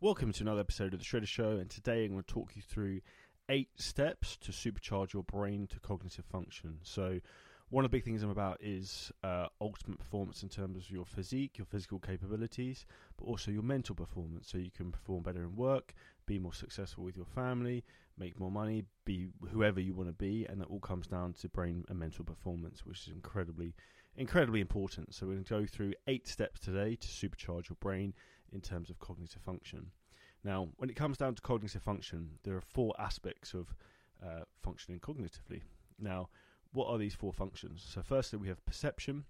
Welcome to another episode of The Shredder Show, and today I'm going to talk you through eight steps to supercharge your brain to cognitive function. So, one of the big things I'm about is uh, ultimate performance in terms of your physique, your physical capabilities, but also your mental performance. So you can perform better in work, be more successful with your family, make more money, be whoever you want to be, and that all comes down to brain and mental performance, which is incredibly, incredibly important. So we're going to go through eight steps today to supercharge your brain in terms of cognitive function. Now, when it comes down to cognitive function, there are four aspects of uh, functioning cognitively. Now, what are these four functions? So, firstly, we have perception,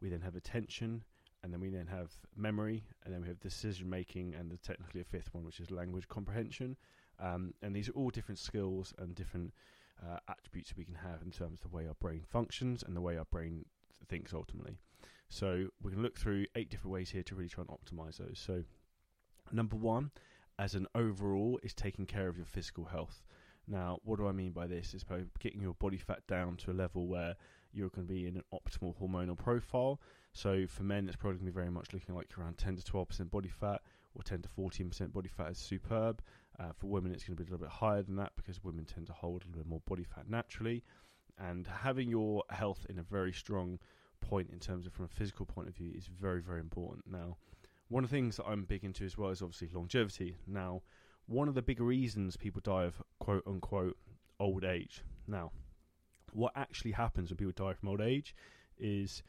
we then have attention, and then we then have memory, and then we have decision making, and the technically a fifth one, which is language comprehension. Um, and these are all different skills and different uh, attributes we can have in terms of the way our brain functions and the way our brain thinks ultimately. So, we're going to look through eight different ways here to really try and optimize those. So, number one, as an overall, is taking care of your physical health. Now, what do I mean by this? Is by getting your body fat down to a level where you're going to be in an optimal hormonal profile. So for men, it's probably going to be very much looking like around 10 to 12% body fat or 10 to 14% body fat is superb. Uh, for women, it's going to be a little bit higher than that because women tend to hold a little bit more body fat naturally. And having your health in a very strong point in terms of from a physical point of view is very, very important. Now, one of the things that I'm big into as well is obviously longevity. Now, one of the big reasons people die of quote unquote old age. Now, what actually happens when people die from old age is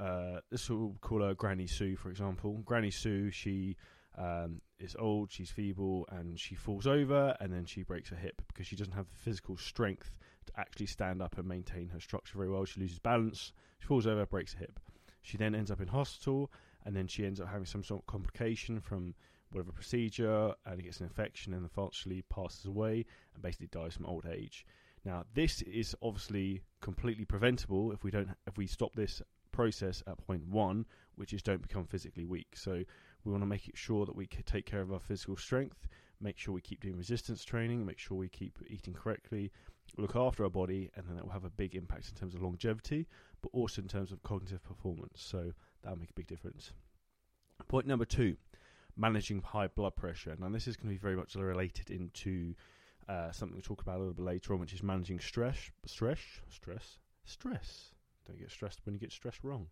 uh, this will call her Granny Sue, for example. Granny Sue, she um, is old, she's feeble, and she falls over, and then she breaks her hip because she doesn't have the physical strength actually stand up and maintain her structure very well. She loses balance, she falls over, breaks her hip. She then ends up in hospital, and then she ends up having some sort of complication from whatever procedure and gets an infection and eventually passes away and basically dies from old age. Now, this is obviously completely preventable if we don't if we stop this process at point one, which is don't become physically weak. So we want to make it sure that we take care of our physical strength, make sure we keep doing resistance training, make sure we keep eating correctly, look after our body, and then that will have a big impact in terms of longevity, but also in terms of cognitive performance. So that'll make a big difference. Point number two managing high blood pressure. Now, this is going to be very much related into uh, something we'll talk about a little bit later on, which is managing stress, stress, stress, stress. Don't get stressed when you get stressed wrong.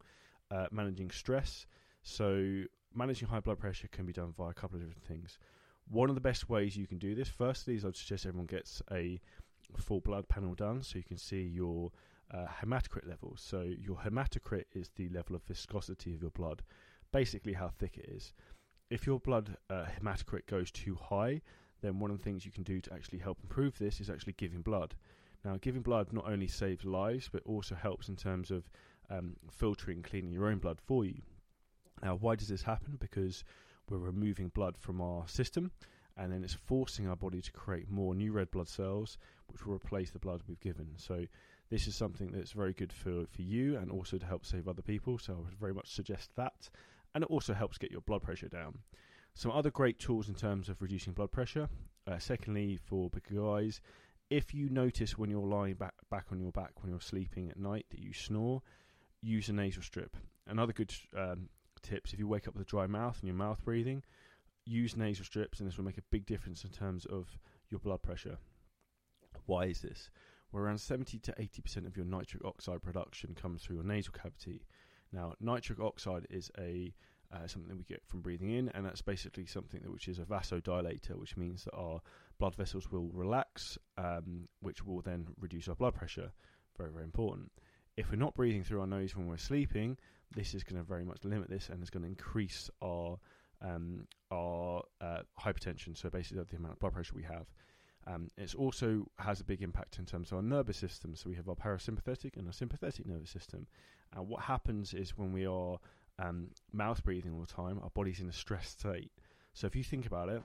Uh, managing stress. So, managing high blood pressure can be done via a couple of different things. One of the best ways you can do this, firstly, is I'd suggest everyone gets a full blood panel done so you can see your uh, hematocrit levels. So, your hematocrit is the level of viscosity of your blood, basically how thick it is if your blood uh, hematocrit goes too high, then one of the things you can do to actually help improve this is actually giving blood. Now, giving blood not only saves lives, but also helps in terms of um, filtering, cleaning your own blood for you. Now, why does this happen? Because we're removing blood from our system, and then it's forcing our body to create more new red blood cells, which will replace the blood we've given. So, this is something that's very good for, for you and also to help save other people. So, I would very much suggest that and it also helps get your blood pressure down. Some other great tools in terms of reducing blood pressure. Uh, secondly, for bigger guys, if you notice when you're lying back back on your back when you're sleeping at night that you snore, use a nasal strip. Another good um, tips if you wake up with a dry mouth and your mouth breathing, use nasal strips, and this will make a big difference in terms of your blood pressure. Why is this? Well, around 70 to 80% of your nitric oxide production comes through your nasal cavity. Now, nitric oxide is a uh, something that we get from breathing in, and that's basically something that which is a vasodilator, which means that our blood vessels will relax, um, which will then reduce our blood pressure. Very, very important. If we're not breathing through our nose when we're sleeping, this is going to very much limit this, and it's going to increase our um, our uh, hypertension. So basically, the amount of blood pressure we have. Um, it also has a big impact in terms of our nervous system. So we have our parasympathetic and our sympathetic nervous system. And what happens is when we are um, mouth breathing all the time, our body's in a stressed state. So if you think about it,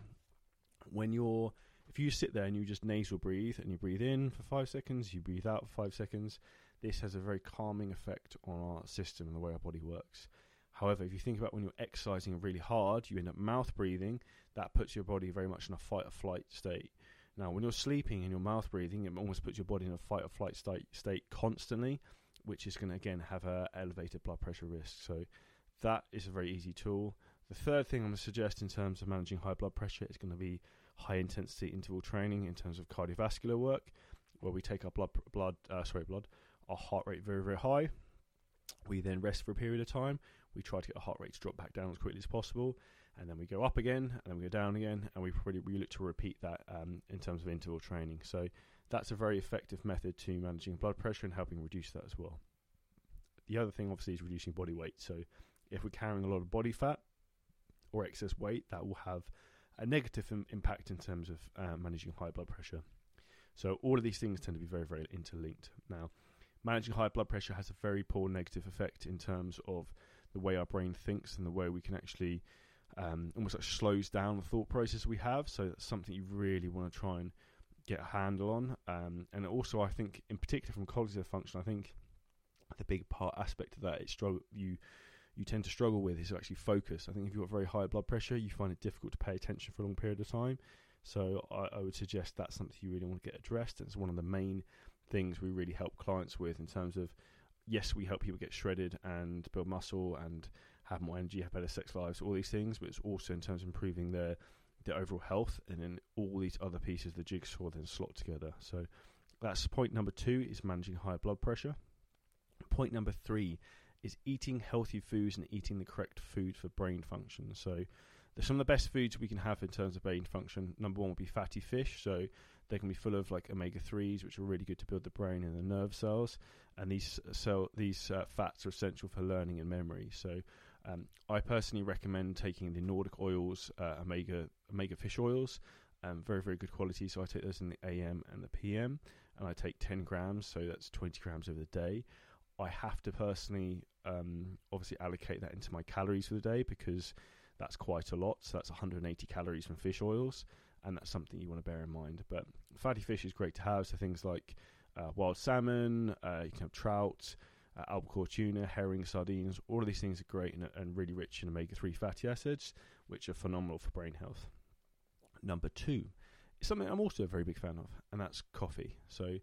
when you're if you sit there and you just nasal breathe and you breathe in for five seconds, you breathe out for five seconds, this has a very calming effect on our system and the way our body works. However, if you think about when you're exercising really hard, you end up mouth breathing, that puts your body very much in a fight or flight state. Now, when you're sleeping and you're mouth breathing, it almost puts your body in a fight or flight state, state constantly, which is going to again have a elevated blood pressure risk. So that is a very easy tool. The third thing I'm going to suggest in terms of managing high blood pressure is going to be high intensity interval training in terms of cardiovascular work, where we take our blood blood uh, sorry blood our heart rate very very high. We then rest for a period of time. We try to get our heart rate to drop back down as quickly as possible, and then we go up again, and then we go down again, and we probably we look to repeat that um, in terms of interval training. So that's a very effective method to managing blood pressure and helping reduce that as well. The other thing, obviously, is reducing body weight. So if we're carrying a lot of body fat or excess weight, that will have a negative Im- impact in terms of uh, managing high blood pressure. So all of these things tend to be very, very interlinked. Now, managing high blood pressure has a very poor negative effect in terms of the way our brain thinks and the way we can actually um, almost like slows down the thought process we have. So that's something you really want to try and get a handle on. Um, and also, I think, in particular from cognitive function, I think the big part aspect of that it struggle you you tend to struggle with is actually focus. I think if you've got very high blood pressure, you find it difficult to pay attention for a long period of time. So I, I would suggest that's something you really want to get addressed. It's one of the main things we really help clients with in terms of yes, we help people get shredded and build muscle and have more energy, have better sex lives, all these things, but it's also in terms of improving their their overall health, and then all these other pieces of the jigsaw then slot together. So that's point number two is managing high blood pressure. Point number three is eating healthy foods and eating the correct food for brain function. So some of the best foods we can have in terms of brain function. Number one would be fatty fish. So they can be full of like omega threes, which are really good to build the brain and the nerve cells. And these cell these uh, fats are essential for learning and memory. So um, I personally recommend taking the Nordic oils, uh, omega omega fish oils, um, very very good quality. So I take those in the AM and the PM, and I take 10 grams, so that's 20 grams over the day. I have to personally, um, obviously, allocate that into my calories for the day because that's quite a lot. So that's 180 calories from fish oils, and that's something you want to bear in mind. But fatty fish is great to have. So things like uh, wild salmon, uh, you can have trout, uh, albacore tuna, herring, sardines. All of these things are great and, and really rich in omega 3 fatty acids, which are phenomenal for brain health. Number two something I'm also a very big fan of, and that's coffee. So,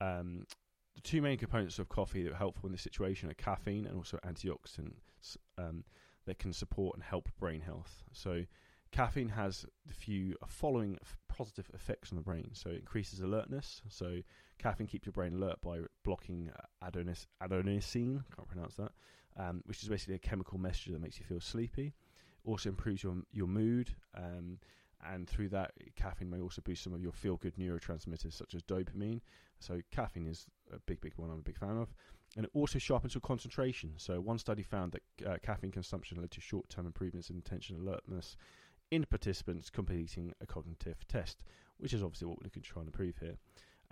um, the two main components of coffee that are helpful in this situation are caffeine and also antioxidants um, that can support and help brain health. So, caffeine has the few following positive effects on the brain. So, it increases alertness. So, caffeine keeps your brain alert by blocking adonis, adenosine, can't pronounce that, um, which is basically a chemical messenger that makes you feel sleepy. Also improves your your mood. Um, and through that, caffeine may also boost some of your feel good neurotransmitters such as dopamine. So, caffeine is a big, big one I'm a big fan of. And it also sharpens your concentration. So, one study found that uh, caffeine consumption led to short term improvements in attention alertness in participants completing a cognitive test, which is obviously what we're looking to try and improve here.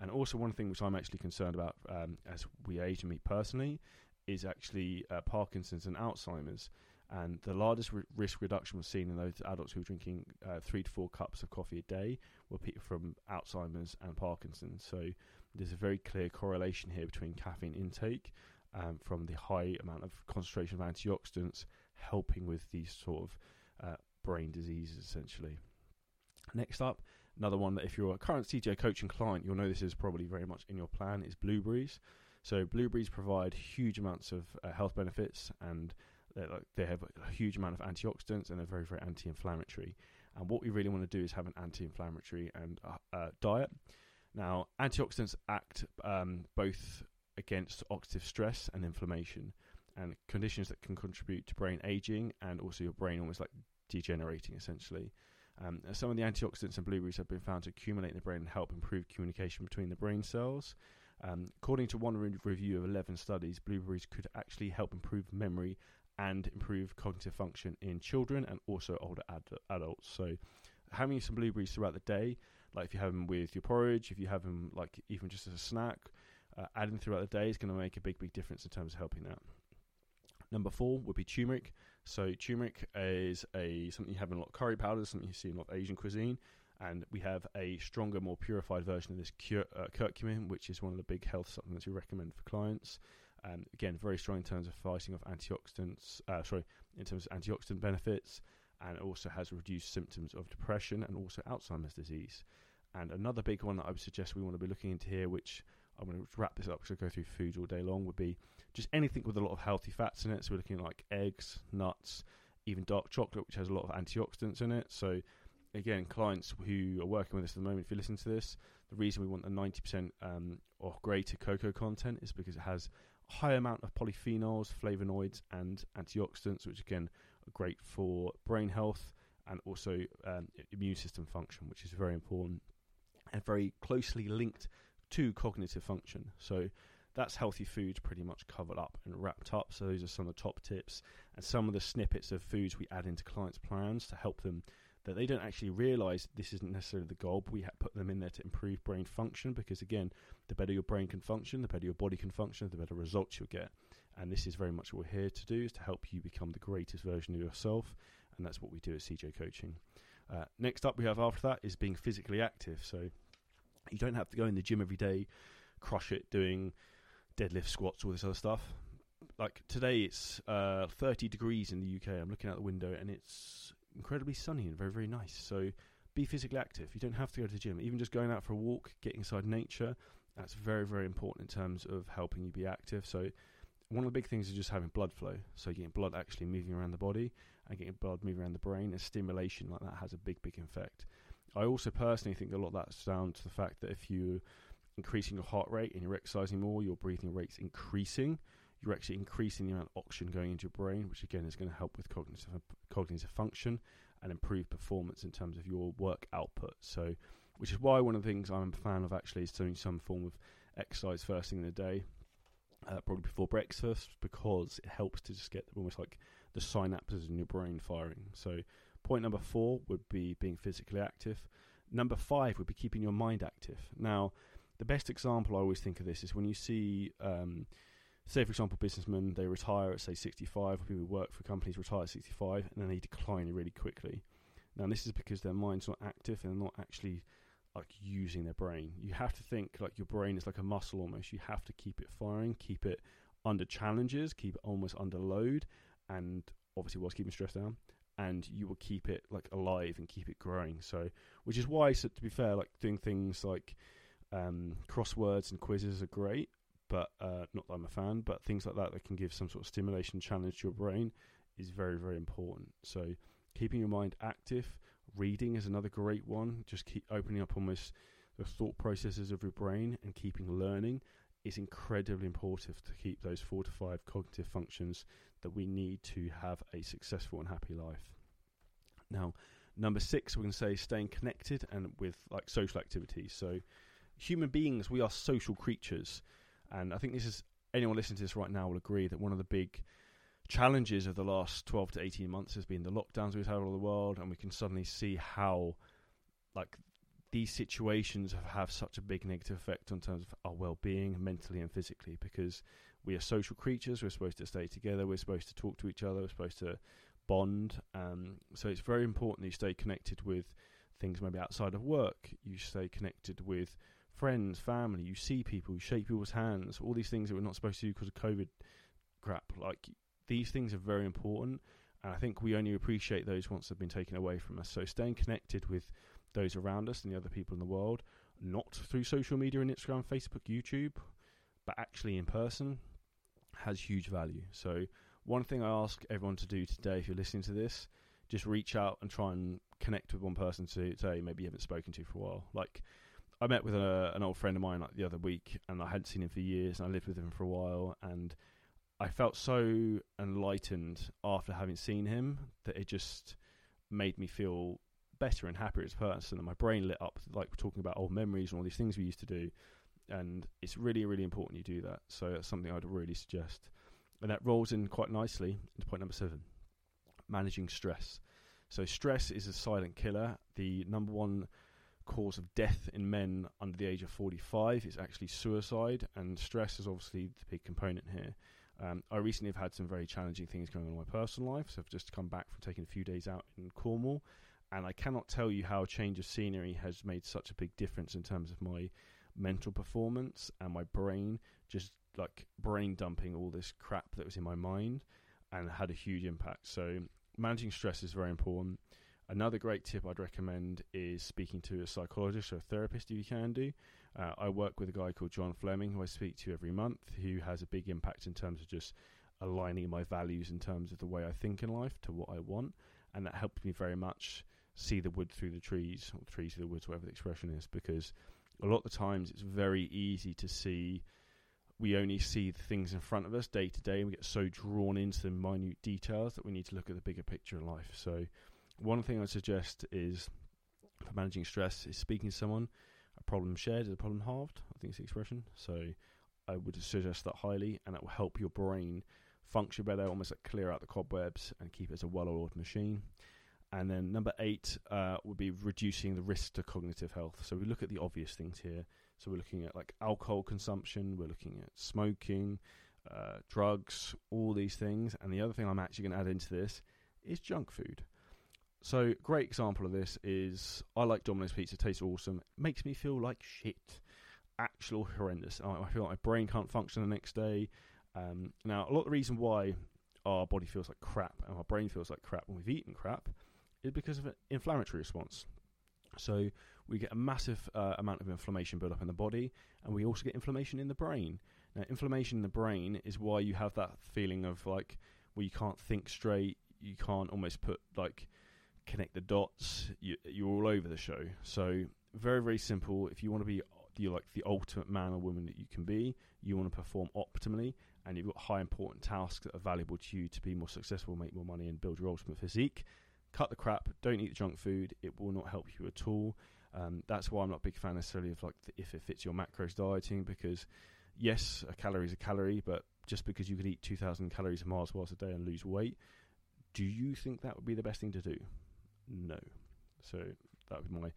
And also, one thing which I'm actually concerned about um, as we age and me personally is actually uh, Parkinson's and Alzheimer's. And the largest re- risk reduction was seen in those adults who were drinking uh, three to four cups of coffee a day were people from Alzheimer's and Parkinson's. So there's a very clear correlation here between caffeine intake um, from the high amount of concentration of antioxidants helping with these sort of brain diseases essentially. Next up, another one that if you're a current CGI coaching client, you'll know this is probably very much in your plan is blueberries. So blueberries provide huge amounts of uh, health benefits and like, they have a huge amount of antioxidants and they're very, very anti inflammatory. And what we really want to do is have an anti inflammatory and uh, uh, diet. Now, antioxidants act um, both against oxidative stress and inflammation and conditions that can contribute to brain aging and also your brain almost like degenerating essentially. Um, some of the antioxidants in blueberries have been found to accumulate in the brain and help improve communication between the brain cells. Um, according to one re- review of 11 studies, blueberries could actually help improve memory and improve cognitive function in children and also older ad- adults. So, having some blueberries throughout the day, like if you have them with your porridge, if you have them like even just as a snack, uh, adding throughout the day is going to make a big, big difference in terms of helping that. Number four would be turmeric. So turmeric is a something you have in a lot of curry powders, something you see in a lot of Asian cuisine, and we have a stronger, more purified version of this cur- uh, curcumin, which is one of the big health supplements we recommend for clients. Um, again, very strong in terms of fighting off antioxidants. Uh, sorry, in terms of antioxidant benefits, and also has reduced symptoms of depression and also Alzheimer's disease. And another big one that I would suggest we want to be looking into here, which I'm going to wrap this up because I go through foods all day long, would be just anything with a lot of healthy fats in it. So we're looking at like eggs, nuts, even dark chocolate, which has a lot of antioxidants in it. So, again, clients who are working with us at the moment, if you listen to this, the reason we want the 90% um, or greater cocoa content is because it has a high amount of polyphenols, flavonoids, and antioxidants, which again are great for brain health and also um, immune system function, which is very important and very closely linked to cognitive function. So that's healthy foods pretty much covered up and wrapped up. So those are some of the top tips and some of the snippets of foods we add into clients' plans to help them that they don't actually realize this isn't necessarily the goal, but we put them in there to improve brain function because again, the better your brain can function, the better your body can function, the better results you'll get. And this is very much what we're here to do is to help you become the greatest version of yourself, and that's what we do at CJ Coaching. Uh, next up, we have after that is being physically active. So you don't have to go in the gym every day, crush it doing deadlift, squats, all this other stuff. Like today, it's uh, 30 degrees in the UK. I'm looking out the window and it's incredibly sunny and very, very nice. So be physically active. You don't have to go to the gym. Even just going out for a walk, getting inside nature, that's very, very important in terms of helping you be active. So one of the big things is just having blood flow. So getting blood actually moving around the body and getting blood moving around the brain and stimulation like that has a big, big effect. I also personally think a lot of that's down to the fact that if you're increasing your heart rate and you're exercising more, your breathing rate's increasing. You're actually increasing the amount of oxygen going into your brain, which again is going to help with cognitive cognitive function and improve performance in terms of your work output. So, which is why one of the things I'm a fan of actually is doing some form of exercise first thing in the day, uh, probably before breakfast, because it helps to just get almost like the synapses in your brain firing. So, Point number four would be being physically active. Number five would be keeping your mind active. Now, the best example I always think of this is when you see, um, say, for example, businessmen, they retire at, say, 65, or people who work for companies retire at 65, and then they decline really quickly. Now, this is because their mind's not active and they're not actually like using their brain. You have to think like your brain is like a muscle almost. You have to keep it firing, keep it under challenges, keep it almost under load, and obviously whilst keeping stress down and you will keep it like alive and keep it growing. So, which is why, so to be fair, like doing things like um, crosswords and quizzes are great, but uh, not that I'm a fan. But things like that that can give some sort of stimulation challenge to your brain is very very important. So, keeping your mind active, reading is another great one. Just keep opening up almost the thought processes of your brain and keeping learning is incredibly important to keep those four to five cognitive functions that we need to have a successful and happy life. Now, number six, we're going to say staying connected and with like social activities. So, human beings, we are social creatures, and I think this is anyone listening to this right now will agree that one of the big challenges of the last 12 to 18 months has been the lockdowns we've had all over the world, and we can suddenly see how like these situations have, have such a big negative effect on terms of our well-being mentally and physically because we are social creatures we're supposed to stay together we're supposed to talk to each other we're supposed to bond um, so it's very important that you stay connected with things maybe outside of work you stay connected with friends family you see people you shake people's hands all these things that we're not supposed to do because of covid crap like these things are very important and i think we only appreciate those once they've been taken away from us so staying connected with those around us and the other people in the world, not through social media and Instagram, Facebook, YouTube, but actually in person, has huge value. So, one thing I ask everyone to do today, if you're listening to this, just reach out and try and connect with one person today, maybe you haven't spoken to for a while. Like, I met with a, an old friend of mine like the other week, and I hadn't seen him for years, and I lived with him for a while, and I felt so enlightened after having seen him that it just made me feel better and happier as a person, and my brain lit up like talking about old memories and all these things we used to do. And it's really, really important you do that. So that's something I'd really suggest. And that rolls in quite nicely into point number seven managing stress. So, stress is a silent killer. The number one cause of death in men under the age of 45 is actually suicide, and stress is obviously the big component here. Um, I recently have had some very challenging things going on in my personal life, so I've just come back from taking a few days out in Cornwall, and I cannot tell you how a change of scenery has made such a big difference in terms of my mental performance and my brain just like brain dumping all this crap that was in my mind and had a huge impact. So managing stress is very important. Another great tip I'd recommend is speaking to a psychologist or a therapist if you can do. Uh, I work with a guy called John Fleming who I speak to every month who has a big impact in terms of just aligning my values in terms of the way I think in life to what I want, and that helped me very much see the wood through the trees, or trees through the woods, whatever the expression is, because a lot of the times it's very easy to see. We only see the things in front of us day to day, and we get so drawn into the minute details that we need to look at the bigger picture in life. So, one thing I suggest is for managing stress is speaking to someone. A problem shared is a problem halved. I think it's the expression. So, I would suggest that highly, and that will help your brain function better, almost like clear out the cobwebs and keep it as a well-oiled machine. And then number eight uh, would be reducing the risk to cognitive health. So we look at the obvious things here. So we're looking at like alcohol consumption, we're looking at smoking, uh, drugs, all these things. And the other thing I'm actually going to add into this is junk food. So great example of this is I like Domino's pizza, tastes awesome, it makes me feel like shit, actual horrendous. I, feel like my brain can't function the next day. Um, now a lot of the reason why our body feels like crap and our brain feels like crap when we've eaten crap is because of an inflammatory response. So we get a massive uh, amount of inflammation build up in the body, and we also get inflammation in the brain. Now, inflammation in the brain is why you have that feeling of like where you can't think straight, you can't almost put like connect the dots. You, you're all over the show. So very very simple. If you want to be the like the ultimate man or woman that you can be, you want to perform optimally, and you've got high important tasks that are valuable to you to be more successful, make more money, and build your ultimate physique cut the crap. Don't eat the junk food. It will not help you at all. Um, that's why I'm not a big fan necessarily of like the, if it fits your macros dieting because yes, a calorie is a calorie, but just because you could eat 2,000 calories of Mars bars a day and lose weight, do you think that would be the best thing to do? No. So that would be my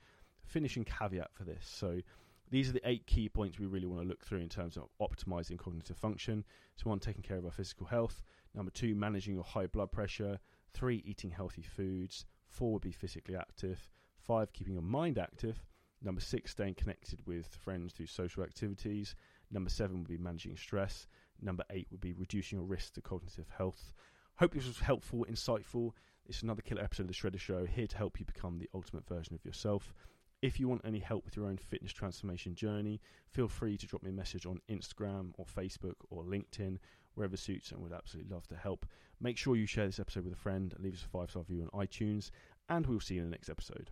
finishing caveat for this. So these are the eight key points we really want to look through in terms of optimizing cognitive function. So one, taking care of our physical health. Number two, managing your high blood pressure. Three, eating healthy foods. Four would be physically active. Five, keeping your mind active. Number six, staying connected with friends through social activities. Number seven would be managing stress. Number eight would be reducing your risk to cognitive health. Hope this was helpful, insightful. It's another killer episode of the Shredder Show, here to help you become the ultimate version of yourself. If you want any help with your own fitness transformation journey, feel free to drop me a message on Instagram or Facebook or LinkedIn wherever suits, and would absolutely love to help. Make sure you share this episode with a friend, leave us a five star review on iTunes, and we'll see you in the next episode.